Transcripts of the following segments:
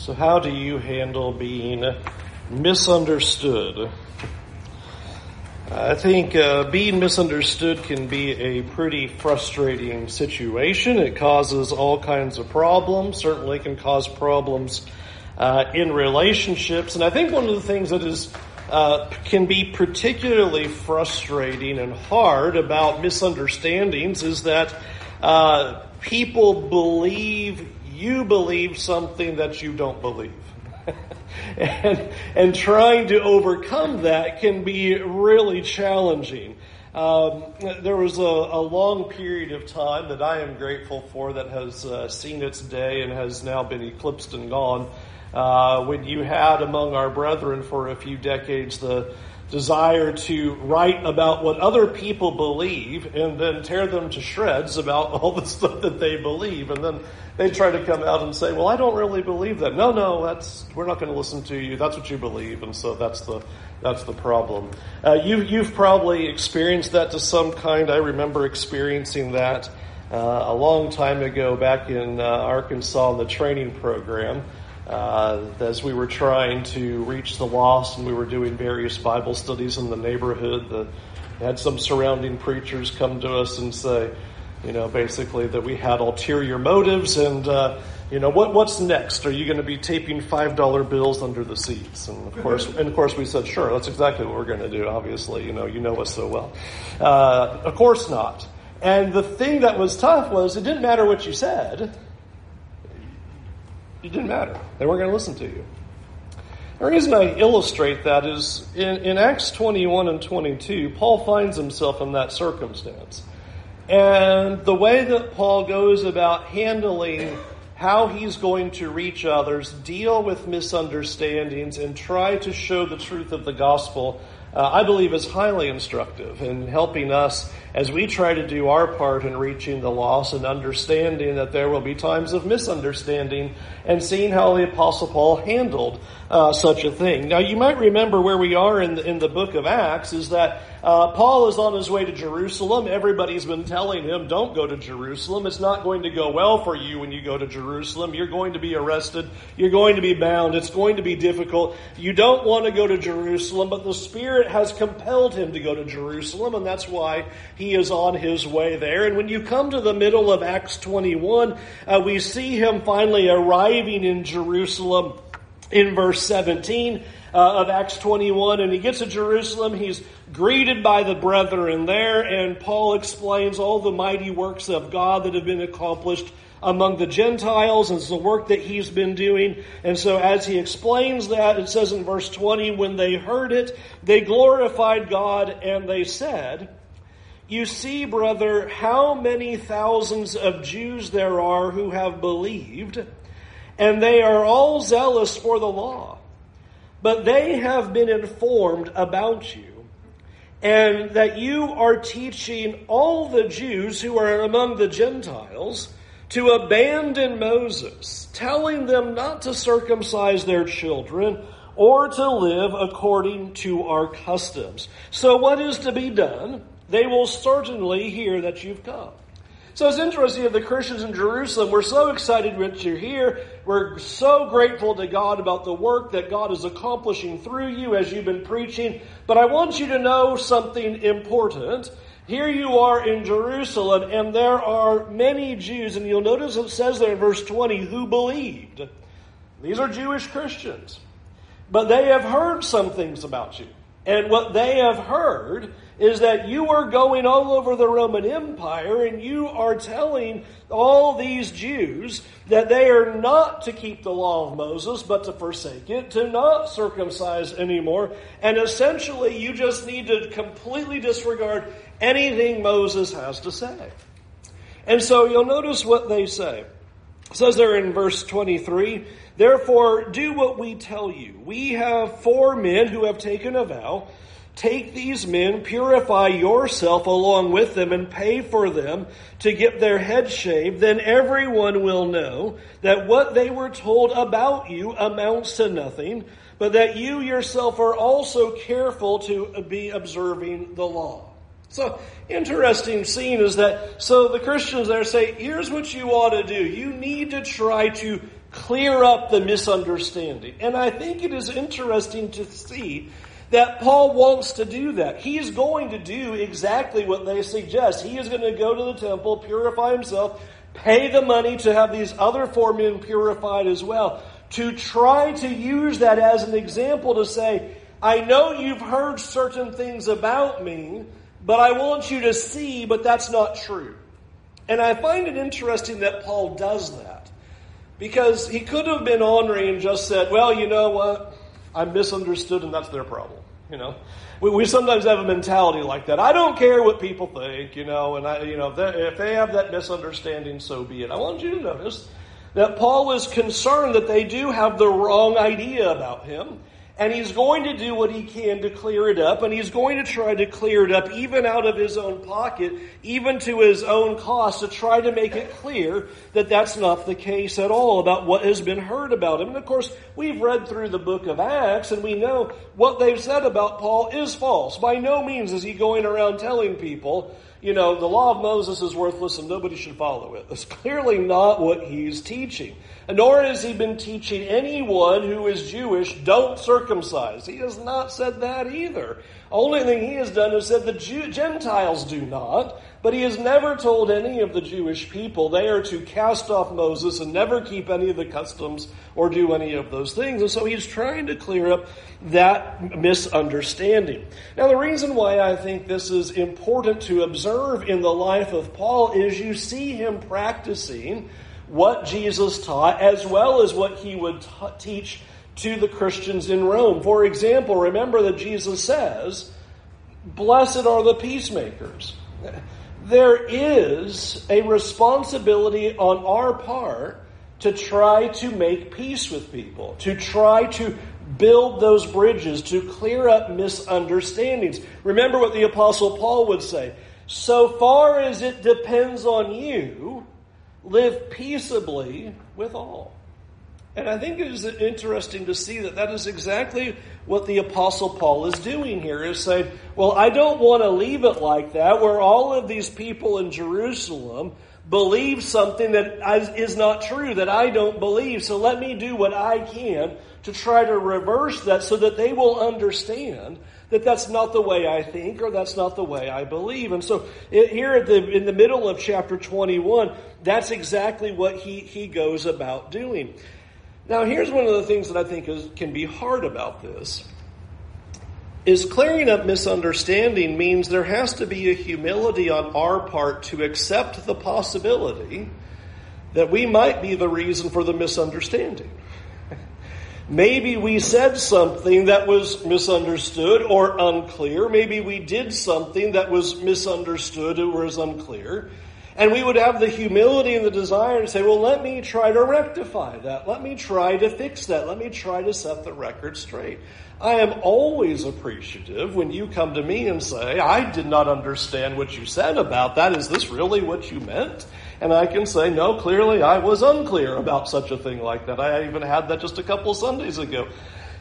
So, how do you handle being misunderstood? I think uh, being misunderstood can be a pretty frustrating situation. It causes all kinds of problems, certainly can cause problems uh, in relationships. And I think one of the things that is uh, can be particularly frustrating and hard about misunderstandings is that uh, people believe you believe something that you don't believe. and, and trying to overcome that can be really challenging. Um, there was a, a, long period of time that I am grateful for that has uh, seen its day and has now been eclipsed and gone. Uh, when you had among our brethren for a few decades the desire to write about what other people believe and then tear them to shreds about all the stuff that they believe. And then they try to come out and say, well, I don't really believe that. No, no, that's, we're not going to listen to you. That's what you believe. And so that's the, that's the problem. Uh, you, you've probably experienced that to some kind. I remember experiencing that uh, a long time ago back in uh, Arkansas in the training program uh, as we were trying to reach the lost and we were doing various Bible studies in the neighborhood. The, had some surrounding preachers come to us and say, you know, basically that we had ulterior motives and, uh, you know, what, what's next? Are you going to be taping $5 bills under the seats? And of course, and of course we said, sure, that's exactly what we're going to do, obviously. You know, you know us so well. Uh, of course not. And the thing that was tough was it didn't matter what you said it didn't matter. They weren't going to listen to you. The reason I illustrate that is in, in Acts 21 and 22, Paul finds himself in that circumstance. And the way that Paul goes about handling how he's going to reach others, deal with misunderstandings, and try to show the truth of the gospel, uh, I believe is highly instructive in helping us as we try to do our part in reaching the lost and understanding that there will be times of misunderstanding and seeing how the Apostle Paul handled uh, such a thing. Now, you might remember where we are in the, in the book of Acts is that uh, Paul is on his way to Jerusalem. Everybody's been telling him, don't go to Jerusalem. It's not going to go well for you when you go to Jerusalem. You're going to be arrested. You're going to be bound. It's going to be difficult. You don't want to go to Jerusalem, but the Spirit has compelled him to go to Jerusalem, and that's why he is on his way there. And when you come to the middle of Acts 21, uh, we see him finally arriving in Jerusalem in verse 17 uh, of Acts 21. And he gets to Jerusalem. He's greeted by the brethren there. And Paul explains all the mighty works of God that have been accomplished among the Gentiles. And the work that he's been doing. And so as he explains that, it says in verse 20, when they heard it, they glorified God and they said, you see, brother, how many thousands of Jews there are who have believed, and they are all zealous for the law. But they have been informed about you, and that you are teaching all the Jews who are among the Gentiles to abandon Moses, telling them not to circumcise their children or to live according to our customs. So, what is to be done? They will certainly hear that you've come. So it's interesting that the Christians in Jerusalem, we're so excited that you're here. We're so grateful to God about the work that God is accomplishing through you as you've been preaching. But I want you to know something important. Here you are in Jerusalem, and there are many Jews, and you'll notice it says there in verse 20, who believed. These are Jewish Christians. But they have heard some things about you. And what they have heard is that you are going all over the Roman Empire and you are telling all these Jews that they are not to keep the law of Moses, but to forsake it, to not circumcise anymore. And essentially, you just need to completely disregard anything Moses has to say. And so you'll notice what they say. It says there in verse 23, Therefore, do what we tell you. We have four men who have taken a vow Take these men, purify yourself along with them, and pay for them to get their heads shaved. Then everyone will know that what they were told about you amounts to nothing, but that you yourself are also careful to be observing the law. So, interesting scene is that, so the Christians there say, here's what you ought to do. You need to try to clear up the misunderstanding. And I think it is interesting to see that Paul wants to do that. He is going to do exactly what they suggest. He is going to go to the temple, purify himself, pay the money to have these other four men purified as well, to try to use that as an example to say, I know you've heard certain things about me, but I want you to see, but that's not true. And I find it interesting that Paul does that. Because he could have been ornery and just said, well, you know what? I'm misunderstood and that's their problem. You know, we, we sometimes have a mentality like that. I don't care what people think, you know, and I, you know, if they have that misunderstanding, so be it. I want you to notice that Paul is concerned that they do have the wrong idea about him and he's going to do what he can to clear it up, and he's going to try to clear it up even out of his own pocket, even to his own cost, to try to make it clear that that's not the case at all about what has been heard about him. And of course, we've read through the book of Acts, and we know what they've said about Paul is false. By no means is he going around telling people, you know, the law of Moses is worthless and nobody should follow it. That's clearly not what he's teaching. And Nor has he been teaching anyone who is Jewish, don't circumcise. He has not said that either. Only thing he has done is said the Jew- Gentiles do not, but he has never told any of the Jewish people they are to cast off Moses and never keep any of the customs or do any of those things. And so he's trying to clear up that misunderstanding. Now, the reason why I think this is important to observe in the life of Paul is you see him practicing what Jesus taught as well as what he would t- teach to the Christians in Rome. For example, remember that Jesus says, Blessed are the peacemakers. There is a responsibility on our part to try to make peace with people, to try to build those bridges, to clear up misunderstandings. Remember what the Apostle Paul would say so far as it depends on you, live peaceably with all. And I think it is interesting to see that that is exactly what the apostle Paul is doing here is saying, well, I don't want to leave it like that where all of these people in Jerusalem believe something that is not true, that I don't believe. So let me do what I can to try to reverse that so that they will understand that that's not the way I think or that's not the way I believe. And so here at the, in the middle of chapter 21, that's exactly what he, he goes about doing. Now, here's one of the things that I think is, can be hard about this. Is clearing up misunderstanding means there has to be a humility on our part to accept the possibility that we might be the reason for the misunderstanding. Maybe we said something that was misunderstood or unclear. Maybe we did something that was misunderstood or was unclear. And we would have the humility and the desire to say, well, let me try to rectify that. Let me try to fix that. Let me try to set the record straight. I am always appreciative when you come to me and say, I did not understand what you said about that. Is this really what you meant? And I can say, no, clearly I was unclear about such a thing like that. I even had that just a couple Sundays ago.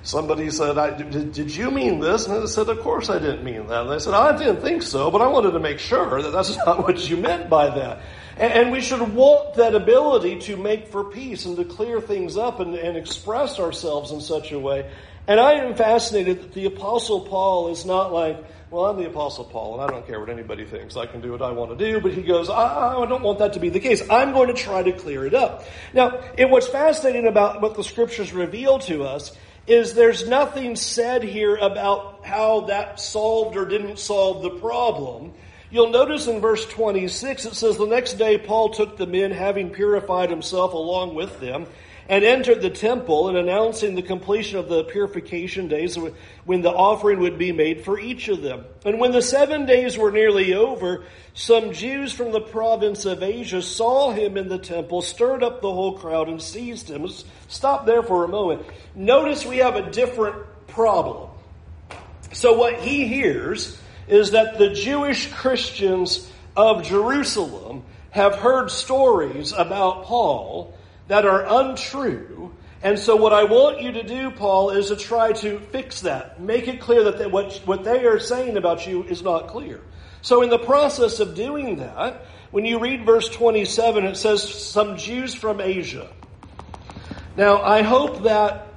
Somebody said, did, did you mean this? And I said, of course I didn't mean that. And they said, I didn't think so, but I wanted to make sure that that's not what you meant by that. And, and we should want that ability to make for peace and to clear things up and, and express ourselves in such a way. And I am fascinated that the Apostle Paul is not like, well, I'm the Apostle Paul, and I don't care what anybody thinks. I can do what I want to do. But he goes, I, I don't want that to be the case. I'm going to try to clear it up. Now, it, what's fascinating about what the scriptures reveal to us is there's nothing said here about how that solved or didn't solve the problem. You'll notice in verse 26, it says, The next day Paul took the men, having purified himself along with them, and entered the temple and announcing the completion of the purification days when the offering would be made for each of them. And when the seven days were nearly over, some Jews from the province of Asia saw him in the temple, stirred up the whole crowd, and seized him. Stop there for a moment. Notice we have a different problem. So what he hears is that the Jewish Christians of Jerusalem have heard stories about Paul that are untrue. And so what I want you to do, Paul, is to try to fix that. Make it clear that they, what, what they are saying about you is not clear. So in the process of doing that, when you read verse 27, it says some Jews from Asia. Now, I hope that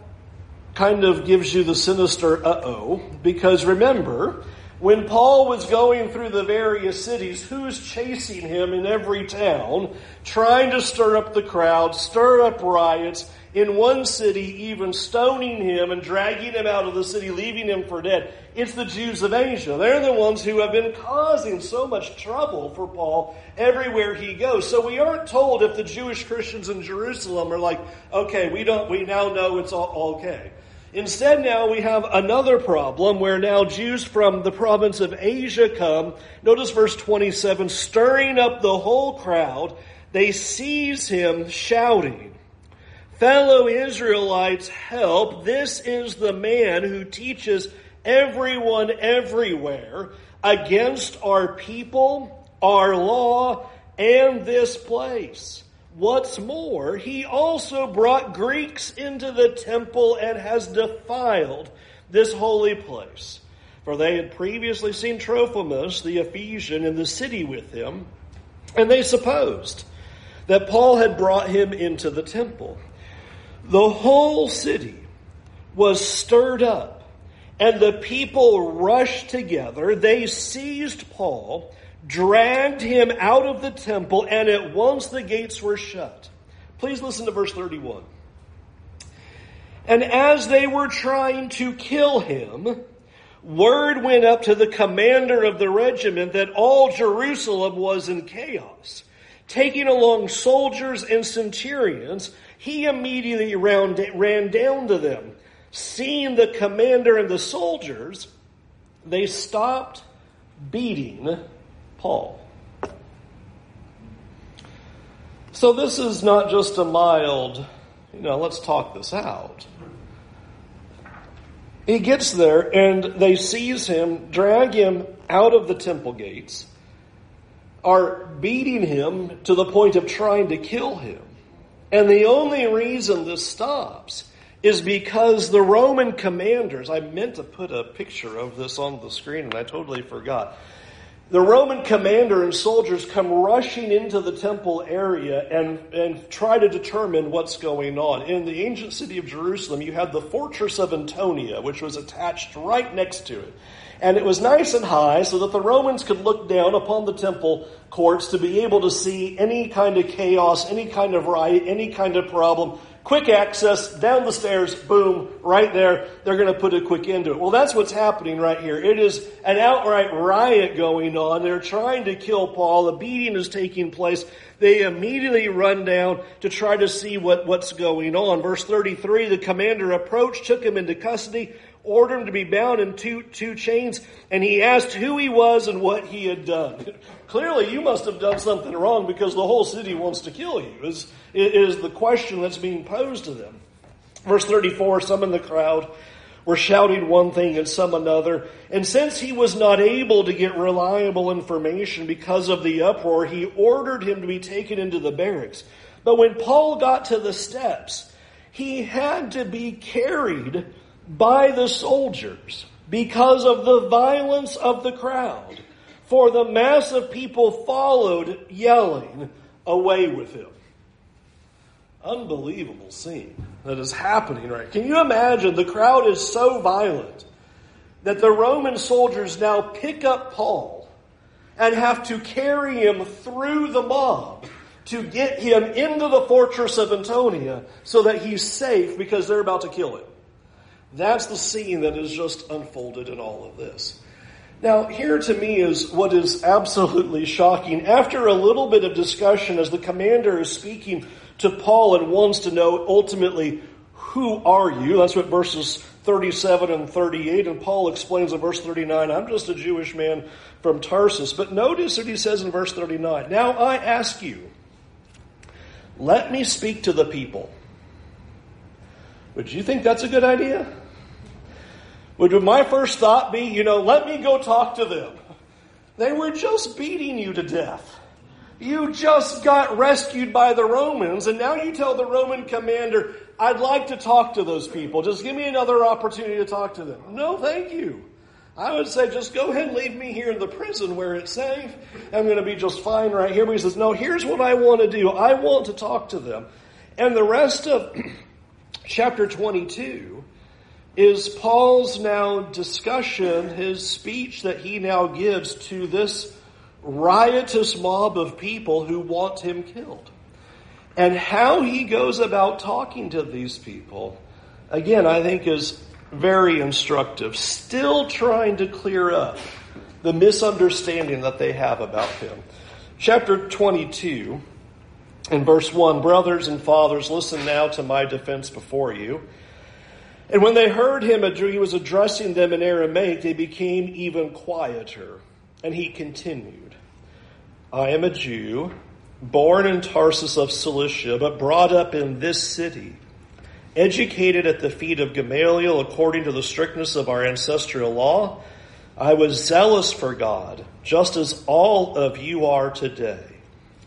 kind of gives you the sinister uh oh, because remember, when Paul was going through the various cities, who's chasing him in every town, trying to stir up the crowd, stir up riots, in one city even stoning him and dragging him out of the city, leaving him for dead? It's the Jews of Asia. They're the ones who have been causing so much trouble for Paul everywhere he goes. So we aren't told if the Jewish Christians in Jerusalem are like, okay, we don't, we now know it's all okay. Instead, now we have another problem where now Jews from the province of Asia come. Notice verse 27 stirring up the whole crowd. They seize him, shouting, Fellow Israelites, help! This is the man who teaches everyone everywhere against our people, our law, and this place. What's more, he also brought Greeks into the temple and has defiled this holy place. For they had previously seen Trophimus, the Ephesian, in the city with him, and they supposed that Paul had brought him into the temple. The whole city was stirred up, and the people rushed together. They seized Paul dragged him out of the temple, and at once the gates were shut. Please listen to verse 31. And as they were trying to kill him, word went up to the commander of the regiment that all Jerusalem was in chaos. Taking along soldiers and centurions, he immediately ran, down to them. Seeing the commander and the soldiers, they stopped beating Paul. So this is not just a mild, you know, let's talk this out. He gets there and they seize him, drag him out of the temple gates, are beating him to the point of trying to kill him. And the only reason this stops is because the Roman commanders, I meant to put a picture of this on the screen and I totally forgot the Roman commander and soldiers come rushing into the temple area and, and try to determine what's going on. In the ancient city of Jerusalem, you had the fortress of Antonia, which was attached right next to it. And it was nice and high so that the Romans could look down upon the temple courts to be able to see any kind of chaos, any kind of riot, any kind of problem quick access, down the stairs, boom, right there. They're going to put a quick end to it. Well, that's what's happening right here. It is an outright riot going on. They're trying to kill Paul. The beating is taking place. They immediately run down to try to see what, what's going on. Verse 33, the commander approached, took him into custody, ordered him to be bound in two, two chains, and he asked who he was and what he had done. Clearly, you must have done something wrong because the whole city wants to kill you, is, is the question that's being posed to them. Verse 34 Some in the crowd were shouting one thing and some another. And since he was not able to get reliable information because of the uproar, he ordered him to be taken into the barracks. But when Paul got to the steps, he had to be carried by the soldiers because of the violence of the crowd. For the mass of people followed, yelling, Away with him. Unbelievable scene that is happening right. Can you imagine? The crowd is so violent that the Roman soldiers now pick up Paul and have to carry him through the mob to get him into the fortress of Antonia so that he's safe because they're about to kill him. That's the scene that is just unfolded in all of this. Now, here to me is what is absolutely shocking. After a little bit of discussion, as the commander is speaking to Paul and wants to know ultimately, who are you? That's what verses 37 and 38, and Paul explains in verse 39, I'm just a Jewish man from Tarsus. But notice what he says in verse 39 Now I ask you, let me speak to the people. Would you think that's a good idea? Would my first thought be, you know, let me go talk to them? They were just beating you to death. You just got rescued by the Romans, and now you tell the Roman commander, I'd like to talk to those people. Just give me another opportunity to talk to them. No, thank you. I would say, just go ahead and leave me here in the prison where it's safe. I'm going to be just fine right here. But he says, no, here's what I want to do. I want to talk to them. And the rest of chapter 22 is Paul's now discussion, his speech that he now gives to this riotous mob of people who want him killed. And how he goes about talking to these people, again, I think is very instructive. Still trying to clear up the misunderstanding that they have about him. Chapter 22 in verse 1 Brothers and fathers, listen now to my defense before you. And when they heard him, he was addressing them in Aramaic, they became even quieter. And he continued I am a Jew, born in Tarsus of Cilicia, but brought up in this city, educated at the feet of Gamaliel according to the strictness of our ancestral law. I was zealous for God, just as all of you are today.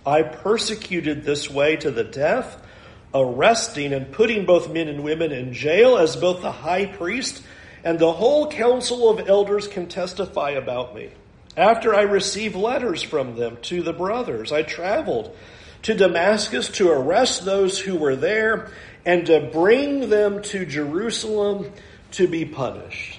I persecuted this way to the death, arresting and putting both men and women in jail, as both the high priest and the whole council of elders can testify about me. After I received letters from them to the brothers, I traveled to Damascus to arrest those who were there and to bring them to Jerusalem to be punished.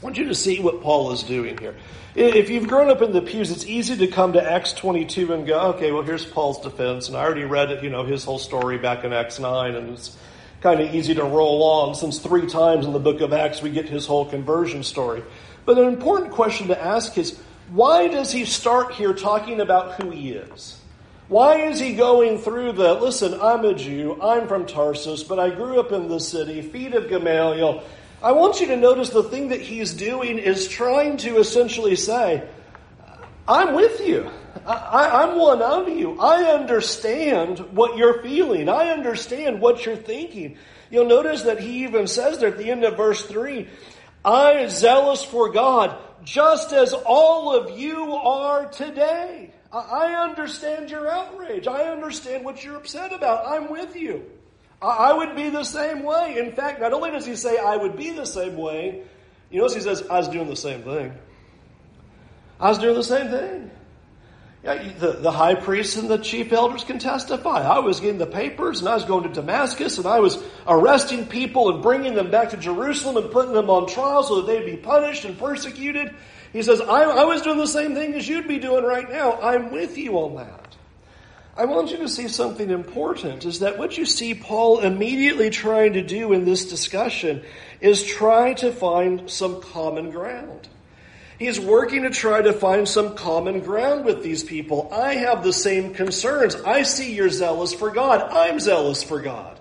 I want you to see what Paul is doing here. If you've grown up in the pews, it's easy to come to Acts 22 and go, okay, well, here's Paul's defense. And I already read it, you know, his whole story back in Acts 9, and it's kind of easy to roll on since three times in the book of Acts we get his whole conversion story. But an important question to ask is, why does he start here talking about who he is? Why is he going through the, listen, I'm a Jew, I'm from Tarsus, but I grew up in the city, feet of Gamaliel, I want you to notice the thing that he's doing is trying to essentially say, I'm with you. I, am one of you. I understand what you're feeling. I understand what you're thinking. You'll notice that he even says there at the end of verse 3 I am zealous for God, just as all of you are today. I understand your outrage. I understand what you're upset about. I'm with you. I would be the same way. In fact, not only does he say, I would be the same way, you notice he says, I was doing the same thing. I was doing the same thing. Yeah, the, the high priests and the chief elders can testify. I was getting the papers and I was going to Damascus and I was arresting people and bringing them back to Jerusalem and putting them on trial so that they'd be punished and persecuted. He says, I, I was doing the same thing as you'd be doing right now. I'm with you on that. I want you to see something important is that what you see Paul immediately trying to do in this discussion is try to find some common ground. He's working to try to find some common ground with these people. I have the same concerns. I see you're zealous for God. I'm zealous for God.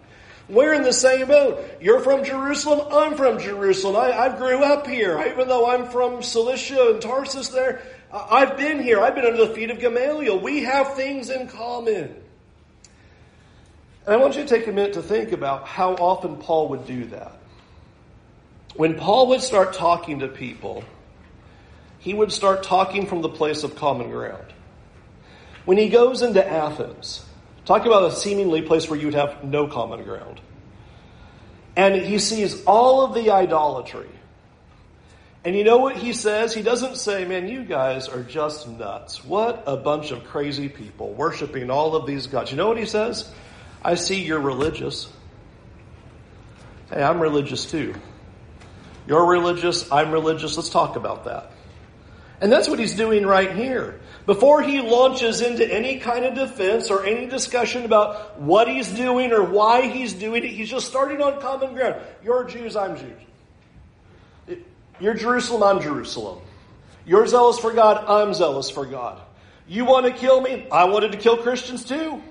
We're in the same boat. You're from Jerusalem. I'm from Jerusalem. I, I grew up here. Even though I'm from Cilicia and Tarsus there, I've been here. I've been under the feet of Gamaliel. We have things in common. And I want you to take a minute to think about how often Paul would do that. When Paul would start talking to people, he would start talking from the place of common ground. When he goes into Athens, talk about a seemingly place where you would have no common ground. And he sees all of the idolatry and you know what he says? He doesn't say, man, you guys are just nuts. What a bunch of crazy people worshiping all of these gods. You know what he says? I see you're religious. Hey, I'm religious too. You're religious, I'm religious. Let's talk about that. And that's what he's doing right here. Before he launches into any kind of defense or any discussion about what he's doing or why he's doing it, he's just starting on common ground. You're Jews, I'm Jews. You're Jerusalem, I'm Jerusalem. You're zealous for God, I'm zealous for God. You want to kill me? I wanted to kill Christians too.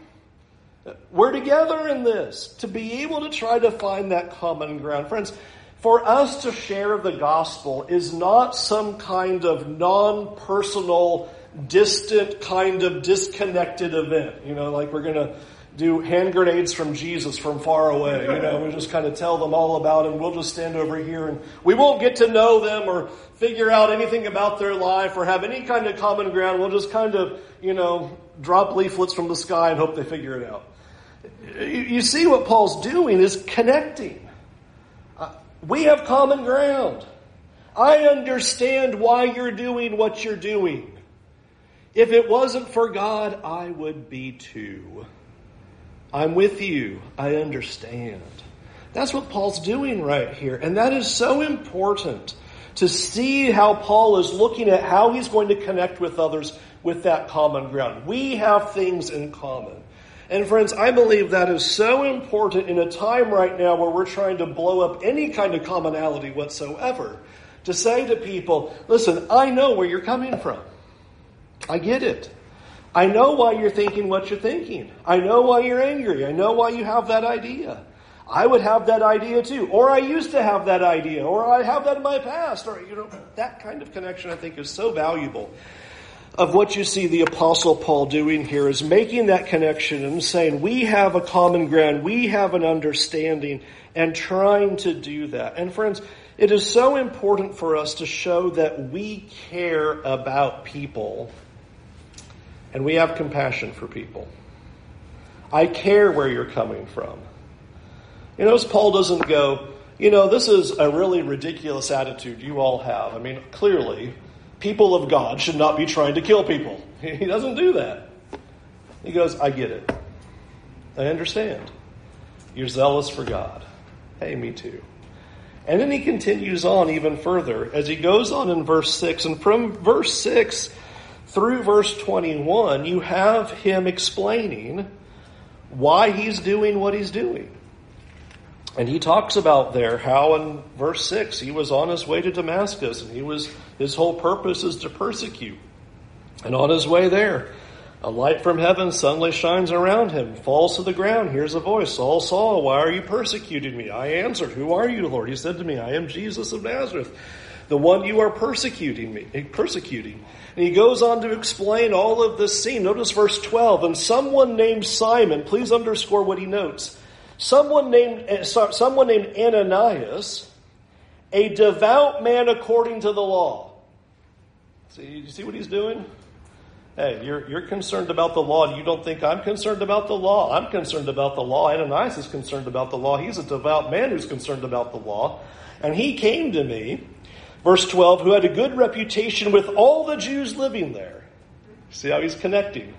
We're together in this to be able to try to find that common ground. Friends, for us to share the gospel is not some kind of non personal, distant, kind of disconnected event. You know, like we're going to do hand grenades from Jesus from far away. You know, we just kind of tell them all about him. We'll just stand over here and we won't get to know them or figure out anything about their life or have any kind of common ground. We'll just kind of, you know, drop leaflets from the sky and hope they figure it out. You see what Paul's doing is connecting. Uh, we have common ground. I understand why you're doing what you're doing. If it wasn't for God, I would be too. I'm with you. I understand. That's what Paul's doing right here. And that is so important to see how Paul is looking at how he's going to connect with others with that common ground. We have things in common. And friends, I believe that is so important in a time right now where we're trying to blow up any kind of commonality whatsoever. To say to people, listen, I know where you're coming from. I get it. I know why you're thinking what you're thinking. I know why you're angry. I know why you have that idea. I would have that idea too. Or I used to have that idea. Or I have that in my past. Or, you know, that kind of connection I think is so valuable. Of what you see the apostle Paul doing here is making that connection and saying, we have a common ground. We have an understanding and trying to do that. And friends, it is so important for us to show that we care about people and we have compassion for people. I care where you're coming from. You notice Paul doesn't go, you know, this is a really ridiculous attitude you all have. I mean, clearly, people of God should not be trying to kill people. He doesn't do that. He goes, I get it. I understand. You're zealous for God. Hey, me too. And then he continues on even further as he goes on in verse 6. And from verse 6 through verse 21, you have him explaining why he's doing what he's doing. And he talks about there how in verse 6 he was on his way to Damascus and he was his whole purpose is to persecute. And on his way there, a light from heaven suddenly shines around him, falls to the ground, hears a voice, Saul, Saul, why are you persecuting me? I answered, Who are you, Lord? He said to me, I am Jesus of Nazareth, the one you are persecuting me, persecuting. And he goes on to explain all of this scene. Notice verse 12. And someone named Simon, please underscore what he notes. Someone named, eh, someone named Ananias, a devout man according to the law. See, you see what he's doing? Hey, you're, you're concerned about the law. And you don't think I'm concerned about the law. I'm concerned about the law. Ananias is concerned about the law. He's a devout man who's concerned about the law. And he came to me, verse 12, who had a good reputation with all the Jews living there. See how he's connecting.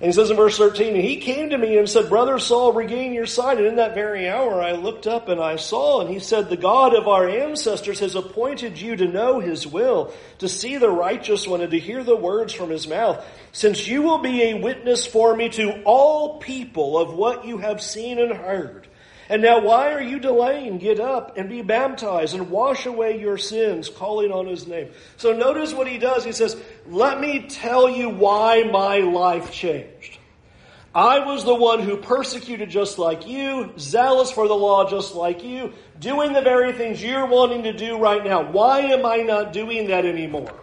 And he says in verse 13, and he came to me and said, Brother Saul, regain your sight. And in that very hour I looked up and I saw, and he said, The God of our ancestors has appointed you to know his will, to see the righteous one, and to hear the words from his mouth, since you will be a witness for me to all people of what you have seen and heard. And now why are you delaying? Get up and be baptized and wash away your sins, calling on his name. So notice what he does. He says, let me tell you why my life changed. I was the one who persecuted just like you, zealous for the law just like you, doing the very things you're wanting to do right now. Why am I not doing that anymore?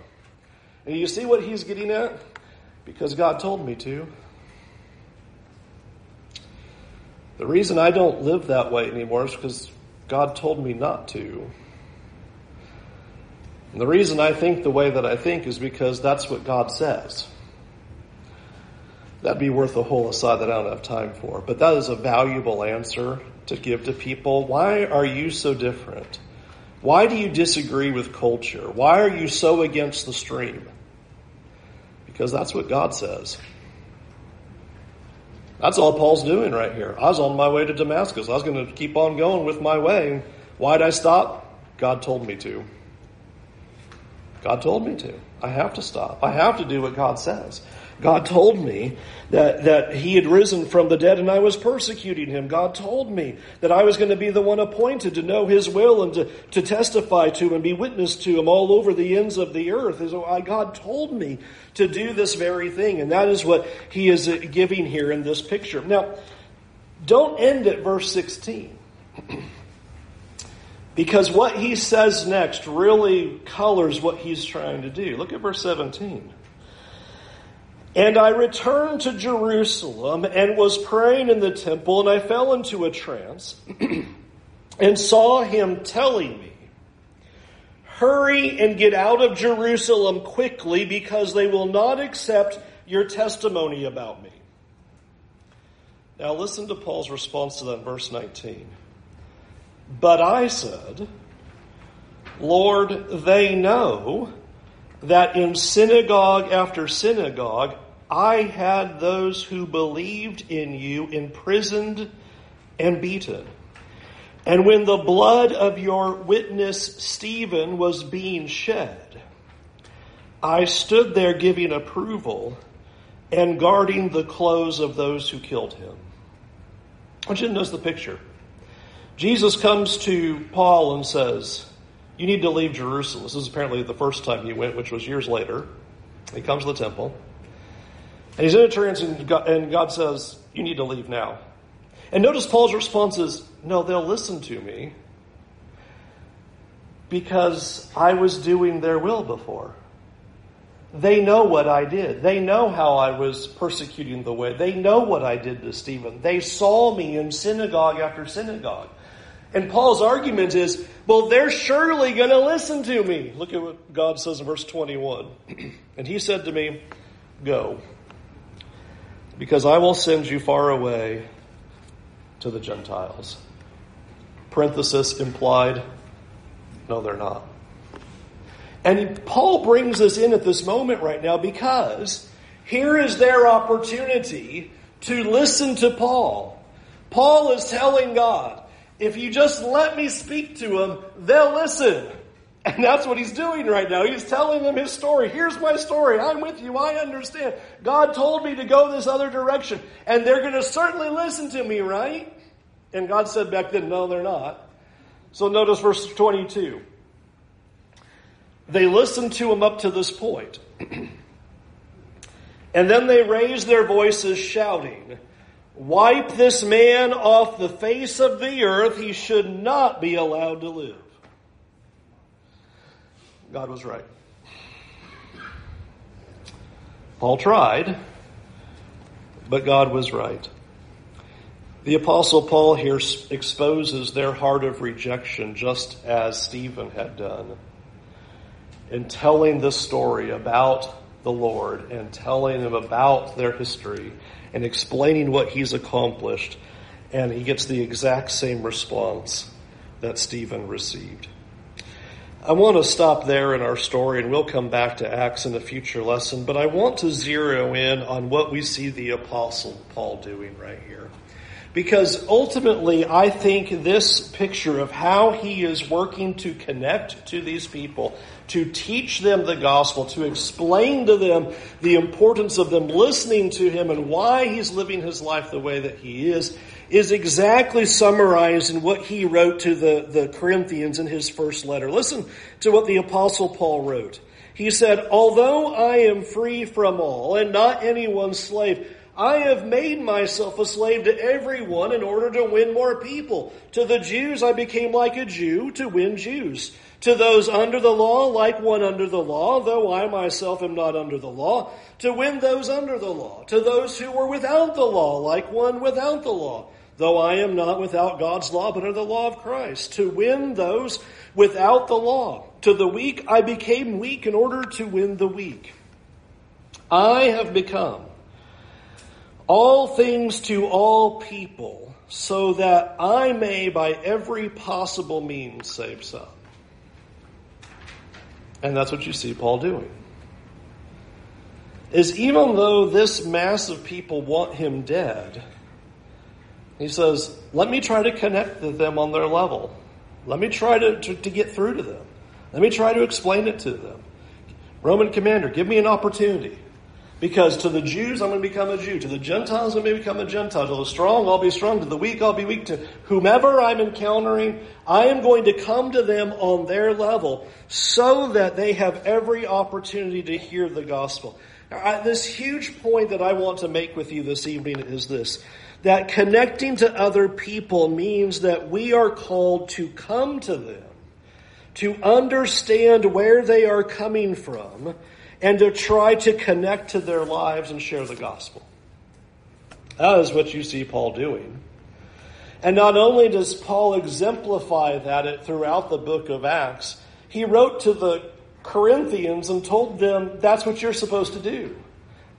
And you see what he's getting at? Because God told me to. The reason I don't live that way anymore is because God told me not to. And the reason I think the way that I think is because that's what God says. That'd be worth a whole aside that I don't have time for. But that is a valuable answer to give to people. Why are you so different? Why do you disagree with culture? Why are you so against the stream? Because that's what God says. That's all Paul's doing right here. I was on my way to Damascus. I was going to keep on going with my way. Why'd I stop? God told me to. God told me to. I have to stop. I have to do what God says. God told me that, that he had risen from the dead and I was persecuting him. God told me that I was going to be the one appointed to know his will and to, to testify to and be witness to him all over the ends of the earth. So God told me to do this very thing. And that is what he is giving here in this picture. Now, don't end at verse 16. because what he says next really colors what he's trying to do. Look at verse 17. And I returned to Jerusalem and was praying in the temple, and I fell into a trance and saw him telling me, Hurry and get out of Jerusalem quickly because they will not accept your testimony about me. Now listen to Paul's response to that verse 19. But I said, Lord, they know that in synagogue after synagogue I had those who believed in you imprisoned and beaten. And when the blood of your witness Stephen was being shed, I stood there giving approval and guarding the clothes of those who killed him. I want you to notice the picture. Jesus comes to Paul and says, You need to leave Jerusalem. This is apparently the first time he went, which was years later. He comes to the temple. And he's in a trance, and God, and God says, You need to leave now. And notice Paul's response is, No, they'll listen to me because I was doing their will before. They know what I did. They know how I was persecuting the way. They know what I did to Stephen. They saw me in synagogue after synagogue. And Paul's argument is, well, they're surely going to listen to me. Look at what God says in verse 21. and he said to me, Go, because I will send you far away to the Gentiles. Parenthesis implied, no, they're not. And Paul brings us in at this moment right now because here is their opportunity to listen to Paul. Paul is telling God, if you just let me speak to them, they'll listen. And that's what he's doing right now. He's telling them his story. Here's my story. I'm with you. I understand. God told me to go this other direction. And they're going to certainly listen to me, right? And God said back then, no, they're not. So notice verse 22. They listened to him up to this point. and then they raised their voices, shouting, Wipe this man off the face of the earth. He should not be allowed to live. God was right. Paul tried, but God was right. The Apostle Paul here exposes their heart of rejection just as Stephen had done in telling this story about the Lord and telling them about their history and explaining what he's accomplished. And he gets the exact same response that Stephen received. I want to stop there in our story and we'll come back to Acts in a future lesson, but I want to zero in on what we see the apostle Paul doing right here. Because ultimately, I think this picture of how he is working to connect to these people, to teach them the gospel, to explain to them the importance of them listening to him and why he's living his life the way that he is, is exactly summarized in what he wrote to the, the Corinthians in his first letter. Listen to what the apostle Paul wrote. He said, although I am free from all and not anyone's slave, I have made myself a slave to everyone in order to win more people. To the Jews, I became like a Jew to win Jews. To those under the law, like one under the law, though I myself am not under the law, to win those under the law. To those who were without the law, like one without the law, though I am not without God's law, but under the law of Christ. To win those without the law. To the weak, I became weak in order to win the weak. I have become all things to all people, so that I may by every possible means save some. And that's what you see Paul doing. Is even though this mass of people want him dead, he says, let me try to connect with them on their level. Let me try to, to, to get through to them. Let me try to explain it to them. Roman commander, give me an opportunity. Because to the Jews, I'm going to become a Jew. To the Gentiles, I'm going to become a Gentile. To the strong, I'll be strong. To the weak, I'll be weak. To whomever I'm encountering, I am going to come to them on their level so that they have every opportunity to hear the gospel. Now, this huge point that I want to make with you this evening is this. That connecting to other people means that we are called to come to them, to understand where they are coming from, and to try to connect to their lives and share the gospel. That is what you see Paul doing. And not only does Paul exemplify that throughout the book of Acts, he wrote to the Corinthians and told them that's what you're supposed to do.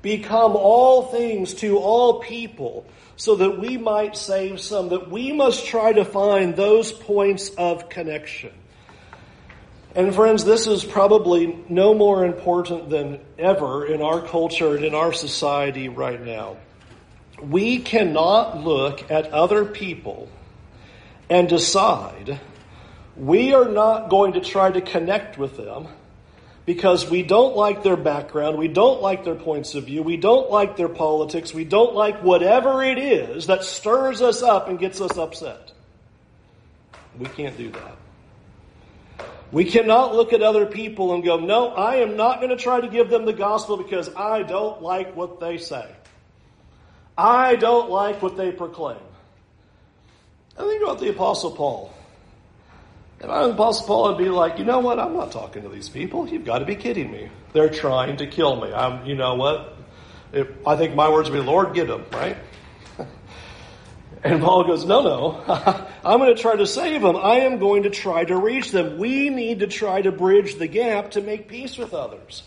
Become all things to all people so that we might save some, that we must try to find those points of connection. And friends, this is probably no more important than ever in our culture and in our society right now. We cannot look at other people and decide we are not going to try to connect with them because we don't like their background, we don't like their points of view, we don't like their politics, we don't like whatever it is that stirs us up and gets us upset. We can't do that. We cannot look at other people and go, no, I am not going to try to give them the gospel because I don't like what they say. I don't like what they proclaim. I think about the Apostle Paul. If I Apostle Paul, I'd be like, you know what? I'm not talking to these people. You've got to be kidding me. They're trying to kill me. I'm, you know what? If, I think my words would be, Lord, get them, right? and Paul goes, no, no. I'm going to try to save them. I am going to try to reach them. We need to try to bridge the gap to make peace with others.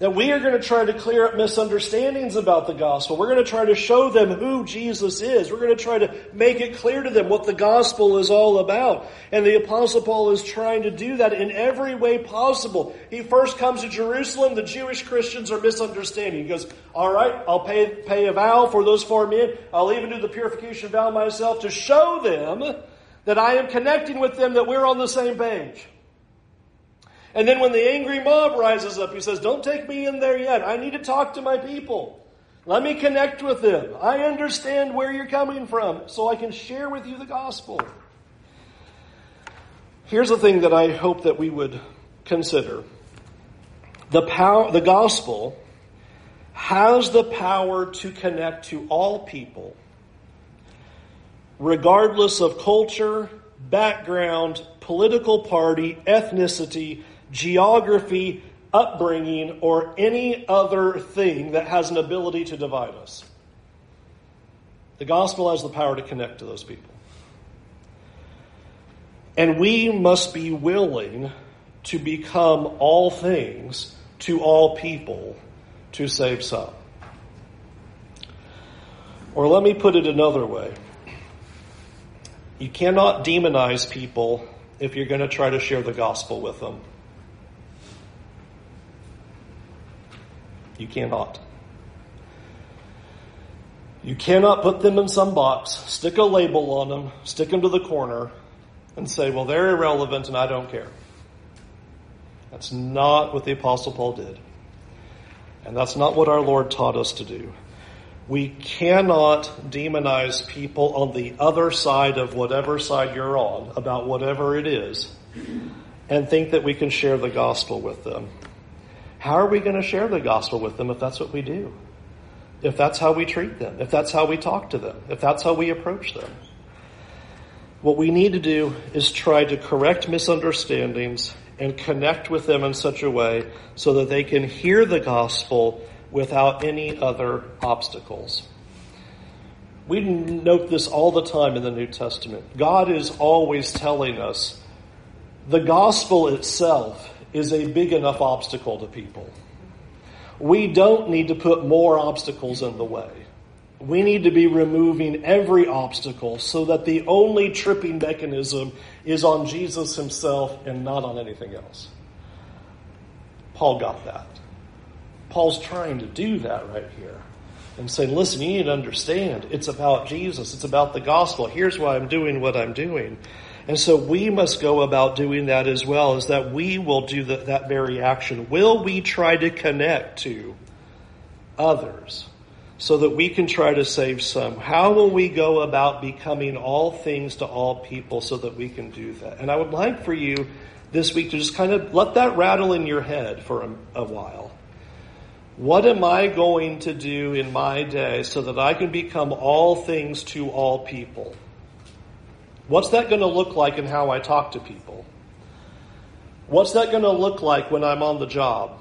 That we are going to try to clear up misunderstandings about the gospel. We're going to try to show them who Jesus is. We're going to try to make it clear to them what the gospel is all about. And the apostle Paul is trying to do that in every way possible. He first comes to Jerusalem. The Jewish Christians are misunderstanding. He goes, all right, I'll pay, pay a vow for those four men. I'll even do the purification vow myself to show them that I am connecting with them, that we're on the same page. And then when the angry mob rises up, he says, Don't take me in there yet. I need to talk to my people. Let me connect with them. I understand where you're coming from, so I can share with you the gospel. Here's the thing that I hope that we would consider. The power, the gospel has the power to connect to all people, regardless of culture, background, political party, ethnicity, geography, upbringing, or any other thing that has an ability to divide us. The gospel has the power to connect to those people. And we must be willing to become all things to all people to save some. Or let me put it another way. You cannot demonize people if you're going to try to share the gospel with them. You cannot. You cannot put them in some box, stick a label on them, stick them to the corner, and say, well, they're irrelevant and I don't care. That's not what the Apostle Paul did. And that's not what our Lord taught us to do. We cannot demonize people on the other side of whatever side you're on about whatever it is and think that we can share the gospel with them. How are we going to share the gospel with them if that's what we do? If that's how we treat them, if that's how we talk to them, if that's how we approach them. What we need to do is try to correct misunderstandings and connect with them in such a way so that they can hear the gospel without any other obstacles. We note this all the time in the New Testament. God is always telling us the gospel itself is a big enough obstacle to people. We don't need to put more obstacles in the way. We need to be removing every obstacle so that the only tripping mechanism is on Jesus himself and not on anything else. Paul got that. Paul's trying to do that right here and saying, listen, you need to understand it's about Jesus, it's about the gospel. Here's why I'm doing what I'm doing. And so we must go about doing that as well, is that we will do the, that very action. Will we try to connect to others so that we can try to save some? How will we go about becoming all things to all people so that we can do that? And I would like for you this week to just kind of let that rattle in your head for a, a while. What am I going to do in my day so that I can become all things to all people? What's that going to look like in how I talk to people? What's that going to look like when I'm on the job?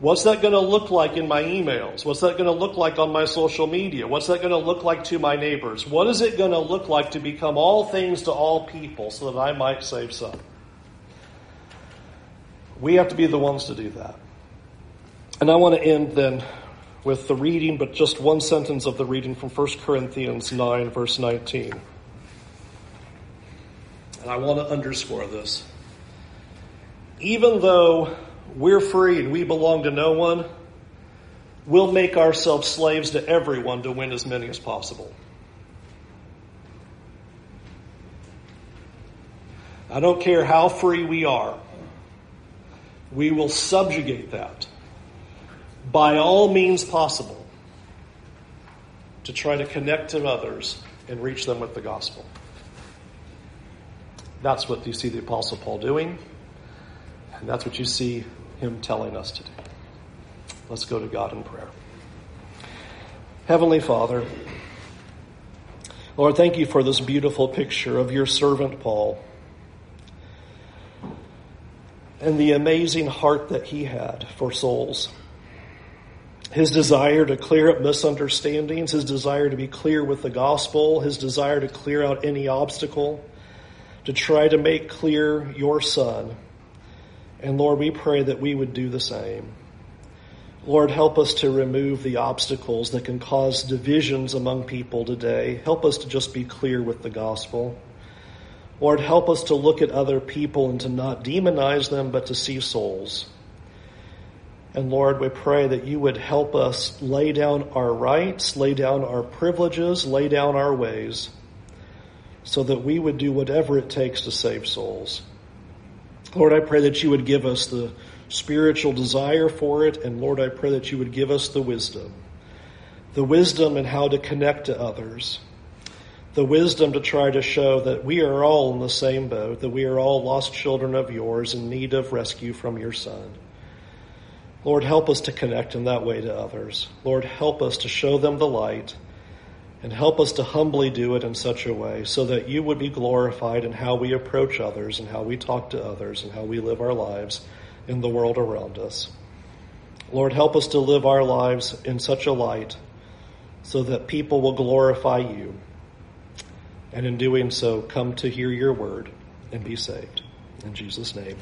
What's that going to look like in my emails? What's that going to look like on my social media? What's that going to look like to my neighbors? What is it going to look like to become all things to all people so that I might save some? We have to be the ones to do that. And I want to end then with the reading, but just one sentence of the reading from 1 Corinthians 9, verse 19. And I want to underscore this. Even though we're free and we belong to no one, we'll make ourselves slaves to everyone to win as many as possible. I don't care how free we are, we will subjugate that by all means possible to try to connect to others and reach them with the gospel. That's what you see the Apostle Paul doing, and that's what you see him telling us to do. Let's go to God in prayer. Heavenly Father, Lord, thank you for this beautiful picture of your servant Paul and the amazing heart that he had for souls. His desire to clear up misunderstandings, his desire to be clear with the gospel, his desire to clear out any obstacle, to try to make clear your son. And Lord, we pray that we would do the same. Lord, help us to remove the obstacles that can cause divisions among people today. Help us to just be clear with the gospel. Lord, help us to look at other people and to not demonize them, but to see souls. And Lord, we pray that you would help us lay down our rights, lay down our privileges, lay down our ways, so that we would do whatever it takes to save souls. Lord, I pray that you would give us the spiritual desire for it, and Lord, I pray that you would give us the wisdom. The wisdom in how to connect to others the wisdom to try to show that we are all in the same boat, that we are all lost children of yours in need of rescue from your Son. Lord, help us to connect in that way to others. Lord, help us to show them the light and help us to humbly do it in such a way so that you would be glorified in how we approach others and how we talk to others and how we live our lives in the world around us. Lord, help us to live our lives in such a light so that people will glorify you and in doing so, come to hear your word and be saved. In Jesus' name,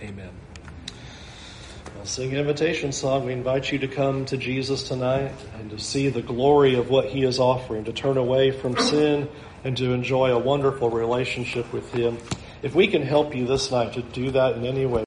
amen. I'll sing an invitation song. We invite you to come to Jesus tonight and to see the glory of what he is offering, to turn away from sin and to enjoy a wonderful relationship with him. If we can help you this night to do that in any way,